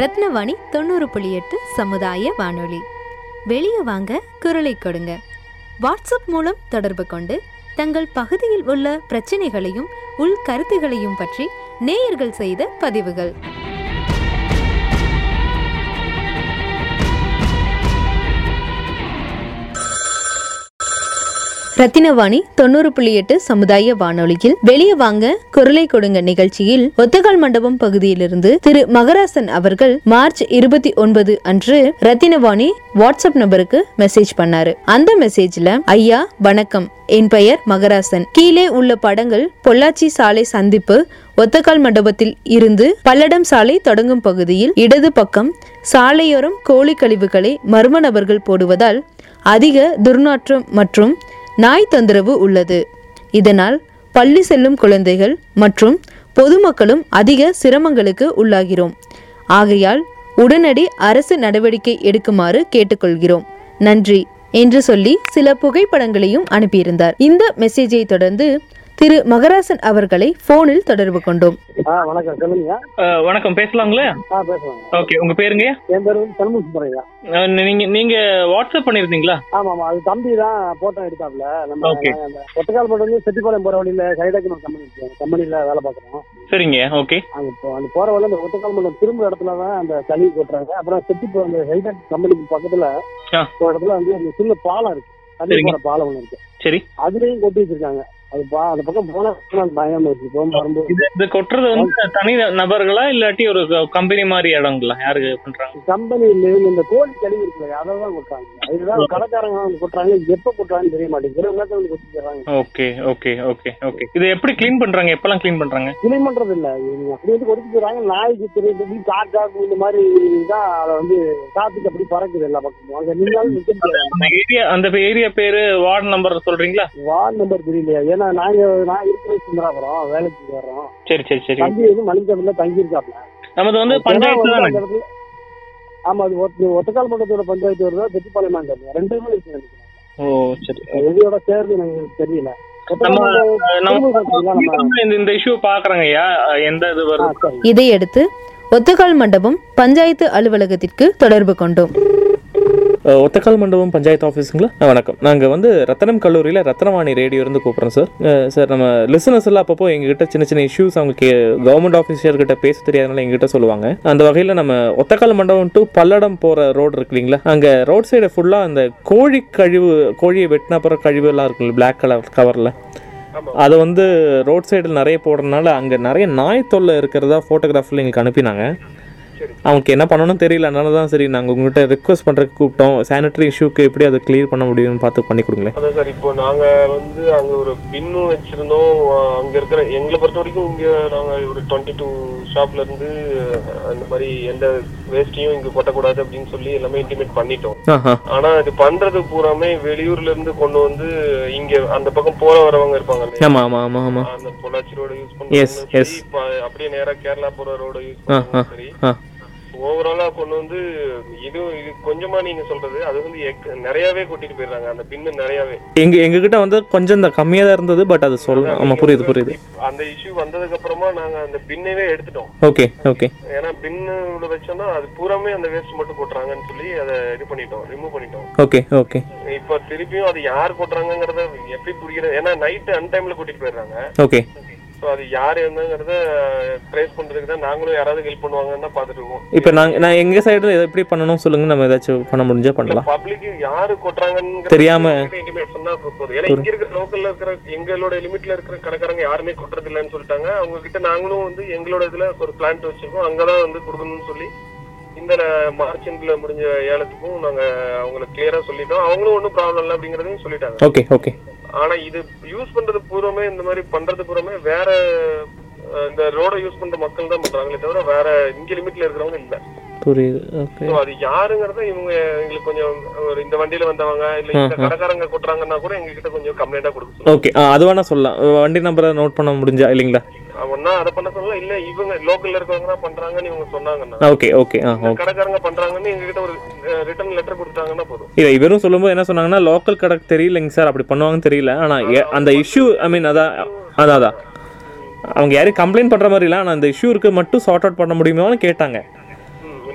ரத்னவாணி தொண்ணூறு புள்ளி எட்டு சமுதாய வானொலி. வெளியே வாங்க குரலை கொடுங்க. வாட்ஸ்அப் மூலம் தொடர்பு கொண்டு தங்கள் பகுதியில் உள்ள பிரச்சனைகளையும் உள் கருத்துகளையும் பற்றி நேயர்கள் செய்த பதிவுகள். ரத்தினவாணி தொண்ணூறு புள்ளி எட்டு சமுதாய வானொலியில் வெளியே வாங்க குரலை கொடுங்க நிகழ்ச்சியில் ஒத்தகால் மண்டபம் பகுதியிலிருந்து திரு மகராசன் அவர்கள் மார்ச் இருபத்தி ஒன்பது அன்று ரத்தினவாணி வாட்ஸ்அப் நம்பருக்கு மெசேஜ் பண்ணாரு. அந்த மெசேஜ்ல ஐயா வணக்கம். என் பெயர் மகராசன். கீழே உள்ள படங்கள் பொள்ளாச்சி சாலை சந்திப்பு ஒத்தக்கால் மண்டபத்தில் இருந்து பல்லடம் சாலை தொடங்கும் பகுதியில் இடது பக்கம் சாலையோரம் கோழி கழிவுகளை மர்ம நபர்கள் போடுவதால் அதிக துர்நாற்றம் மற்றும் நாய் தொந்தரவு உள்ளது. இதனால் பள்ளி செல்லும் குழந்தைகள் மற்றும் பொதுமக்களும் அதிக சிரமங்களுக்கு உள்ளாகிறோம். ஆகையால் உடனடி அரசு நடவடிக்கை எடுக்குமாறு கேட்டுக்கொள்கிறோம். நன்றி. என்று சொல்லி சில புகைப்படங்களையும் அனுப்பியிருந்தார். இந்த மெசேஜை தொடர்ந்து திரு மகராசன் அவர்களை போனில் தொடர்பு கொண்டோம். வணக்கம். சொல்லுங்க. வணக்கம். பேசலாங்களா? ஓகே. உங்க பேருங்க? என் பேர் சண்முக சுப்பரையா நீங்க நீங்க வாட்ஸ்அப் பண்ணிருந்தீங்களா? ஆமா ஆமா அது தம்பி தான் போட்டோ எடுத்தாப்ல நம்ம ஒட்டக்கால் மட்டும் வந்து செட்டிப்பாளையம் போற வழியில சைடாக்கு ஒரு கம்பெனி இருக்கு. கம்பெனில வேலை பார்க்குறோம். சரிங்க. ஓகே. அங்க அந்த போற வழியில அந்த ஒட்டக்கால் மண்டலம் திரும்ப இடத்துல தான் அந்த கழிவு கொட்டுறாங்க. அப்புறம் செட்டிப்போ அந்த சைடாக் கம்பெனிக்கு பக்கத்துல. ஒரு இடத்துல வந்து அந்த சின்ன பாலம் இருக்கு. தண்ணி. போற பாலம் ஒன்று இருக்கு. சரி. அதுலயும் கொட்டி வச்சிருக்காங்க. அது அந்த பக்கம் போனா பயமா இருக்கு. போகும் வரும்போது. இது கொட்டுறது வந்து தனி நபர்களா இல்லாட்டி ஒரு கம்பெனி மாதிரி இடங்களா? யாருக்கு பண்றாங்க? கம்பெனி இந்த கோழி கழிவு இருக்குல்ல அதை தான் கொட்டுறாங்க. அதுதான் கடைக்காரங்க வந்து கொட்டுறாங்க. எப்ப கொட்டுறாங்கன்னு தெரிய மாட்டேங்குது. Okay okay okay okay. இது எப்படி க்ளீன் பண்றாங்க? எப்பெல்லாம் க்ளீன் பண்றாங்க? கிளீன் பண்றது இல்ல. அப்படி வந்து கொட்டி தர்றாங்க நாய்க்கு தெரியுது இந்த மாதிரி தான் அதை வந்து காத்துக்கு அப்படி பறக்குது எல்லா பக்கமும். அங்க முடியாது. அந்த ஏரியா அந்த ஏரியா பேரு வார்டு நம்பர் சொல்றீங்களா? வார்டு நம்பர் தெரியலையா? ஏன்னா நாங்க நான் இருக்கிற சுந்தராபுரம் வேலைக்கு வர்றோம். சரி சரி சரி. தம்பி வந்து மணிக்கபில தங்கி இருக்காப்ல நமது வந்து பஞ்சாயத்து ஆமா அது ஒத்த- ஒத்தக்கால் மண்டலத்தோட பஞ்சாயத்து வருதா தெட்டிப்பாளையமா ரெண்டுமே இருக்கு ஓ சரி. எதையோட சேர்ந்து எனக்கு தெரியல. இந்த இஷ்யூ எந்த இது ஆ, வருது? சரி. இதையடுத்து ஒத்தக்கால் மண்டபம் பஞ்சாயத்து அலுவலகத்திற்கு தொடர்பு கொண்டோம். ஒத்தக்கால் மண்டபம் பஞ்சாயத்து ஆஃபீஸுங்களா? வணக்கம். நாங்கள் வந்து ரத்தனம் கல்லூரியில் ரத்னவாணி ரேடியோ இருந்து கூப்பிட்றோம் சார். சார் நம்ம லிசனர்ஸ் எல்லாம் அப்பப்போ எங்ககிட்ட சின்ன சின்ன இஷ்யூஸ் அவங்க கே கவர்மெண்ட் ஆஃபீஸர்கிட்ட பேச தெரியாதனால எங்ககிட்ட சொல்லுவாங்க. அந்த வகையில் நம்ம ஒத்தக்கால் மண்டபம் டு பல்லடம் போகிற ரோடு இருக்கு இல்லைங்களா? அங்கே ரோட் சைடு ஃபுல்லாக அந்த கோழி கழிவு கோழியை வெட்டின அப்புறம் கழிவு எல்லாம் இருக்குல்ல பிளாக் கலர் கவரில் அதை வந்து ரோட் சைடில் நிறைய போடுறதுனால அங்கே நிறைய நாய் தொல்லை இருக்கிறதா ஃபோட்டோகிராஃபில் எங்களுக்கு அனுப்பினாங்க. அவங்களுக்கு என்ன பண்ணணும்னு தெரியல. அதனால தான் சரி நாங்கள் உங்கள்கிட்ட ரெக்வஸ்ட் பண்ணுறதுக்கு கூப்பிட்டோம். சானிட்டரி இஷ்யூக்கு எப்படி அதை கிளியர் பண்ண முடியும்னு பார்த்து பண்ணி கொடுங்களேன். அதான் சார் இப்போ நாங்க வந்து அங்க ஒரு பின்னும் வச்சிருந்தோம். அங்க இருக்கிற எங்களை பொறுத்த வரைக்கும் இங்க நாங்க ஒரு டுவெண்ட்டி டூ ஷாப்ல இருந்து அஹ் அந்த மாதிரி எந்த வேஸ்டையும் இங்க கொட்டக்கூடாது அப்படின்னு சொல்லி எல்லாமே இன்டிமேட் பண்ணிட்டோம். ஆஹா. ஆனா இது பண்றது பூராமே வெளியூர்ல இருந்து கொண்டு வந்து இங்க அந்த பக்கம் போற வரவங்க இருப்பாங்க இல்லையா? ஆமாம் ஆமாம் ஆமாம் ஆமாம் அந்த பொள்ளாச்சி ரோட யூஸ் இப்ப அப்படியே நேரா கேரளா போற ரோட யூஸ் ஆ, ஓவராலா கொண்டு வந்து இது இது கொஞ்சமா நீங்க சொல்றது அது வந்து நிறையவே கொட்டிட்டு போயிடுறாங்க. அந்த பின்னு நிறையவே. எங்க எங்ககிட்ட வந்து கொஞ்சம் இந்த கம்மியாக தான் இருந்தது பட் அது சொல்ல ஆமாம் புரியுது புரியுது. அந்த இஷ்யூ வந்ததுக்கு அப்புறமா நாங்க அந்த பின்னவே எடுத்துட்டோம். Okay okay. ஏன்னா பின்னு வச்சோம்னா அது பூராமே அந்த வேஸ்ட் மட்டும் கொட்டுறாங்கன்னு சொல்லி அதை இது பண்ணிட்டோம் ரிமூவ் பண்ணிட்டோம். Okay okay. இப்ப திருப்பியும் அது யார் கொட்டுறாங்கங்கறத எப்படி புரியுறது ஏன்னா நைட் அன்டைம்ல கூட்டிட்டு போயிடுறாங்க. ஓகே. ஸோ அது யார் என்னங்கிறத ட்ரேஸ் பண்றதுக்கு தான் நாங்களும் யாராவது ஹெல்ப் பண்ணுவாங்கன்னு தான் பார்த்துட்டு இருக்கோம் இப்போ நாங்கள் நான் எங்கள் சைடில் எப்படி பண்ணணும் சொல்லுங்கள் நம்ம ஏதாச்சும் பண்ண முடிஞ்சா பண்ணலாம். பப்ளிக் யாரு கொட்டுறாங்கன்னு தெரியாம. இன்டிமேட் சொன்னா போதும் ஏன்னா இங்க இருக்கிற லோக்கல்ல இருக்கிற எங்களோட லிமிட்ல இருக்கிற கடைக்காரங்க யாருமே கொட்டுறது இல்லைன்னு சொல்லிட்டாங்க. அவங்க கிட்ட நாங்களும் வந்து எங்களோட இதுல ஒரு பிளான்ட் வச்சிருக்கோம். அங்கதான் வந்து கொடுக்கணும்னு சொல்லி இந்த மார்ச் எண்ட்ல முடிஞ்ச ஏலத்துக்கும் நாங்க அவங்களுக்கு கிளியரா சொல்லிட்டோம். அவங்களும் ஒன்றும் ப்ராப்ளம் இல்லை அப்படிங்கறதையும் சொல்லிட்டாங்க. ஓகே ஓகே ஆனா இது யூஸ் பண்றது பூராமே இந்த மாதிரி பண்றது பூராமே வேற இந்த ரோட யூஸ் பண்ற மக்கள் தான் பண்றாங்களே தவிர வேற இங்க லிமிட்ல இருக்கிறவங்க இல்ல. புரியுது. அது யாருங்கிறத இவங்க எங்களுக்கு கொஞ்சம் ஒரு இந்த வண்டியில வந்தவங்க இல்ல இந்த. கடைக்காரங்க கொட்டுறாங்கன்னா கூட எங்க கிட்ட கொஞ்சம் கம்ப்ளைண்டா கொடுக்க ஓகே அது வேணா சொல்லலாம். வண்டி நம்பரை நோட் பண்ண முடிஞ்சா இல்லைங்களா? ஒன்னா அதை பண்ண சொல்லலாம் இல்ல இவங்க லோக்கல்ல இருக்கவங்க தான் பண்றாங்கன்னு இவங்க சொன்னாங்கன்னா. ஓகே ஓகே கடைக்காரங்க பண்றாங்கன்னு எங்க கிட்ட ஒரு ரிட்டர்ன் லெட்டர் கொடுத்தாங்கன்னா போதும். இல்லை இவரும் சொல்லும்போது என்ன சொன்னாங்கன்னா லோக்கல் கடைக்கு தெரியலைங்க சார் அப்படி பண்ணுவாங்கன்னு தெரியல. ஆனால் அந்த இஷ்யூ ஐ மீன் அதான் அதான் அதான். அவங்க யாரையும் கம்ப்ளைண்ட் பண்ணுற மாதிரி இல்லை ஆனால் அந்த இஷ்யூ இருக்கு மட்டும் சார்ட் அவுட் பண்ண முடியுமான்னு கேட்டாங்க.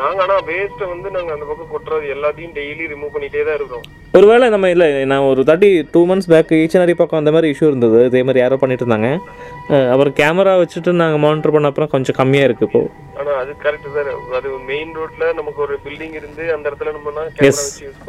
நாங்க ஆனா வேஸ்ட்டை வந்து நாங்க அந்த பக்கம் கொட்டுறது எல்லாத்தையும் டெய்லி ரிமூவ் பண்ணிட்டே தான் இருக்கோம். ஒருவேளை நம்ம இல்லை நான் ஒரு thirty two months back Eachanari பக்கம் அந்த மாதிரி இஷ்யூ இருந்தது. இதே மாதிரி யாரோ பண்ணிட்டு இருந்தாங்க. அவர் கேமரா வச்சுட்டு நாங்கள் மானிட்டர் பண்ண அப்புறம் கொஞ்சம் கம்மியாக இருக்குது இப்போ. ஆனா அது கரெக்ட் சார் அது மெயின் ரோட்ல நமக்கு ஒரு பில்டிங் இருந்து அந்த இடத்துல நம்ம Yes,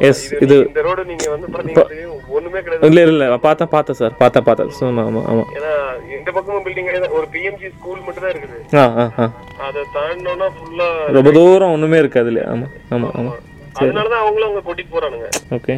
yes, இது இது- இந்த ரோடு நீங்க வந்து பாத்தீங்கன்னா ஒண்ணுமே கிடையாது. இல்லை இல்லை பார்த்தேன் பார்த்தேன் சார் பார்த்தேன் பார்த்தேன். ஸோ ஆமாம் ஆமாம் ஏன்னா எந்த பக்கமும் பில்டிங் ஒரு பிஎம்ஜி ஸ்கூல் மட்டும் தான் இருக்குது. ஆ ஆ ஆ. அதை தாண்டினோம்னா ஃபுல்லா ரொம்ப தூரம் ஒன்றுமே இருக்காது இல்லையா? ஆமாம் ஆமாம் ஆமாம் அதனாலதான் அவங்களும் அங்க கூட்டிட்டு போறானுங்க. ஓகே.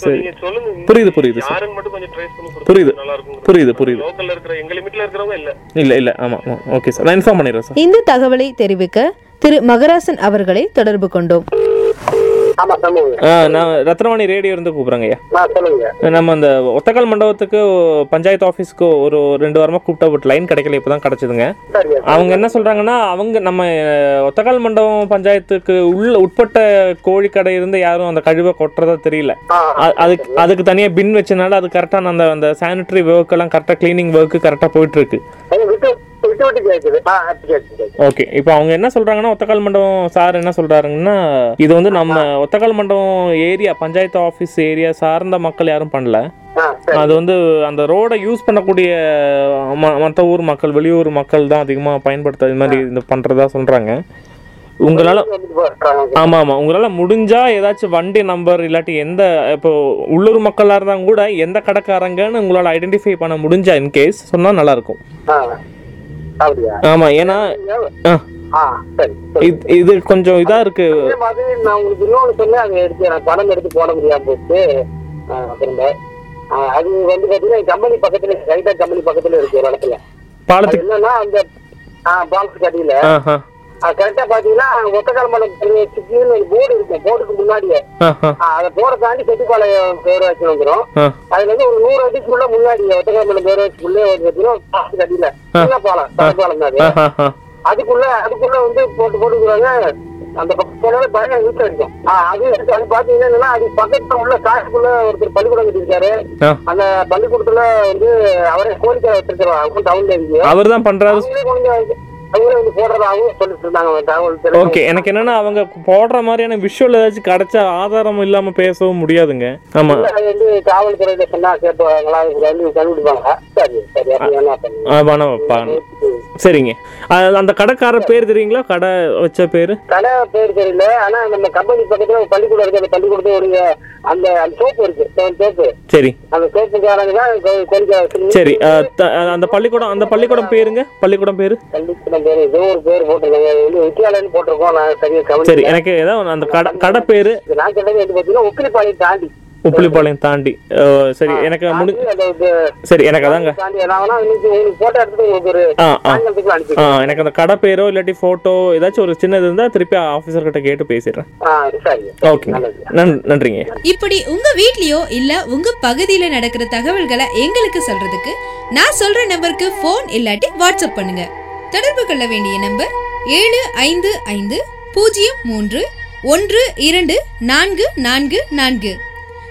So, சரி. நீங்க சொல்லுங்க புரியுது, புரியுது sir. யாருன்னு மட்டும் கொஞ்சம் ட்ரேஸ் பண்ணி கொடுத்தா புரியுது. நல்லா இருக்கும் புரியுது, புரியுது. லோக்கல்ல இருக்கிற எங்க லிமிட்ல இருக்கிறவங்க இல்ல. இல்லை இல்லை ஆமாம் ஆமாம் ஓகே சார். நான் இன்ஃபார்ம் பண்ணிடுறேன் சார். இந்த தகவலை தெரிவிக்க திரு மகராசன் அவர்களை தொடர்பு கொண்டோம். ஆமா நான் ரத்னவாணி ரேடியோ இருந்து கூப்பிட்றேங்க நம்ம அந்த ஒத்தக்கால் மண்டபத்துக்கு பஞ்சாயத்து ஆஃபீஸ்க்கு ஒரு ரெண்டு வாரமாக கூப்பிட்டா பட் லைன் கிடைக்கல இப்போ தான் கிடச்சிதுங்க அவங்க என்ன சொல்கிறாங்கன்னா அவங்க நம்ம ஒத்தக்கால் மண்டபம் பஞ்சாயத்துக்கு உள்ள உட்பட்ட கோழி கடை இருந்து யாரும் அந்த கழிவை கொட்டுறதா தெரியல. அதுக்கு அதுக்கு தனியாக பின் வச்சனால அது கரெக்டாக அந்த அந்த சானிட்டரி ஒர்க் எல்லாம் கரெக்டாக க்ளீனிங் ஒர்க்கு கரெக்டாக போயிட்டு இருக்கு விட்டு விட்டு கேட்குது ஓகே இப்போ அவங்க என்ன சொல்றாங்கன்னா ஒத்தக்கால் மண்டபம் சார் என்ன சொல்றாருங்கன்னா இது வந்து நம்ம ஒத்தக்கால் மண்டபம் ஏரியா பஞ்சாயத்து ஆஃபீஸ் ஏரியா சார்ந்த மக்கள் யாரும் பண்ணல. அது வந்து அந்த ரோடை யூஸ் பண்ணக்கூடிய மற்ற ஊர் மக்கள் வெளியூர் மக்கள் தான் அதிகமாக பயன்படுத்த இது மாதிரி இந்த பண்ணுறதா சொல்கிறாங்க உங்களால் ஆமாம் ஆமாம் உங்களால் முடிஞ்சா ஏதாச்சும் வண்டி நம்பர் இல்லாட்டி எந்த இப்போ உள்ளூர் மக்களாக இருந்தாங்க கூட எந்த கடைக்காரங்கன்னு உங்களால் ஐடென்டிஃபை பண்ண முடிஞ்சா இன்கேஸ் சொன்னால் நல்லாயிருக்கும் ஆமாம் ஏன்னா. இது இது கொஞ்சம் அதே மாதிரி நான் உங்களுக்கு இன்னொன்று சொன்னேன் அதை எடுத்து நான் பணம் எடுத்து போட முடியாம போச்சு. அது வந்து பாத்தீங்கன்னா கம்பெனி பக்கத்துல ரைட்டா கம்பெனி பக்கத்துல இருக்கு ஒரு இடத்துல. பாலத்துக்கு என்னன்னா அந்த பாலத்துக்கு அடியில. கரெக்டா பாத்தீங்கன்னா ஒத்தக்கால் மலம் ஒரு போர்டு இருக்கும் போர்டுக்கு முன்னாடியே. அதை போட தாண்டி செட்டிப்பாளையம் பேரூராட்சி வந்துடும் அதுல இருந்து ஒரு நூறு அடிக்குள்ள முன்னாடி ஒத்தக்கால் மலம் பேரூராட்சிக்குள்ளே பாலத்துக்கு அடியில சின்ன பாலம் தடுப்பாலம் தான் அதுக்குள்ள அதுக்குள்ள வந்து போட்டு போட்டுக்கிறாங்க அந்த பக்கம் போனாலே பயங்கர வீட்டு அடிக்கும் ஆ, அது அது பாத்தீங்கன்னா அது பக்கத்துல உள்ள காட்டுக்குள்ள ஒருத்தர் பள்ளிக்கூடம் கட்டிருக்காரு. அந்த பள்ளிக்கூடத்துல வந்து அவரே கோரிக்கை வச்சிருக்காரு அவங்க டவுன்ல இருக்கு. அவர் தான் பண்றாரு ஓகே எனக்கு என்னன்னா அவங்க போடுற மாதிரியான விஷுவல் ஏதாச்சும் கிடைச்ச ஆதாரம் இல்லாம பேசவும் முடியாதுங்க. ஆமா. காவல்துறையில சொன்னா கேட்பாங்களா கண்டுபிடிப்பாங்க. சரிங்க. அந்த கடைக்காரர் பேர் தெரியுங்களா? கடை வச்ச பேரு? கடை பேர் தெரியல. ஆனா நம்ம கம்பெனி பக்கத்துல ஒரு பள்ளிக்கூடம் இருக்கு. அந்த பள்ளிக்கூடத்தோடைய அந்த அந்த சோப்பு இருக்கு. சரி. அந்த சோப்புக்காரங்க தான். சரி அந்த பள்ளிக்கூடம் அந்த பள்ளிக்கூடம் பேருங்க? பள்ளிக்கூடம் பேரு? பள்ளிக்கூடம் பேரு. ஏதோ ஒரு பேர் போட்டிருக்காங்க. வித்யாலயன்னு போட்டிருக்கோம். நான் சரியா சரி எனக்கு ஏதாவது அந்த கடை கடை பேரு? நான் கேட்டது பாத்தீங்கன்னா உக்கிலிப்பாளையம் தாண்டி. உப்புளிப்பாளையம் தாண்டி. ஓ, சரி எனக்கு முடி சரி எனக்கு அதாங்க. போட்டோ எனக்கு அந்த கடை பேரோ இல்லாட்டி ஃபோட்டோ ஏதாச்சும் ஒரு சின்னது இருந்தால் திருப்பி ஆஃபீஸர் கிட்ட கேட்டு பேசிடுறேன். ஓகே நன்றிங்க. இப்படி உங்க வீட்லயோ இல்ல உங்க பகுதியில நடக்கிற தகவல்களை எங்களுக்கு சொல்றதுக்கு நான் சொல்ற நம்பருக்கு ஃபோன் இல்லாட்டி வாட்ஸ்அப் பண்ணுங்க. தொடர்பு கொள்ள வேண்டிய நம்பர் ஏழு ஐந்து ஐந்து பூஜ்ஜியம் மூன்று ஒன்று இரண்டு நான்கு நான்கு நான்கு.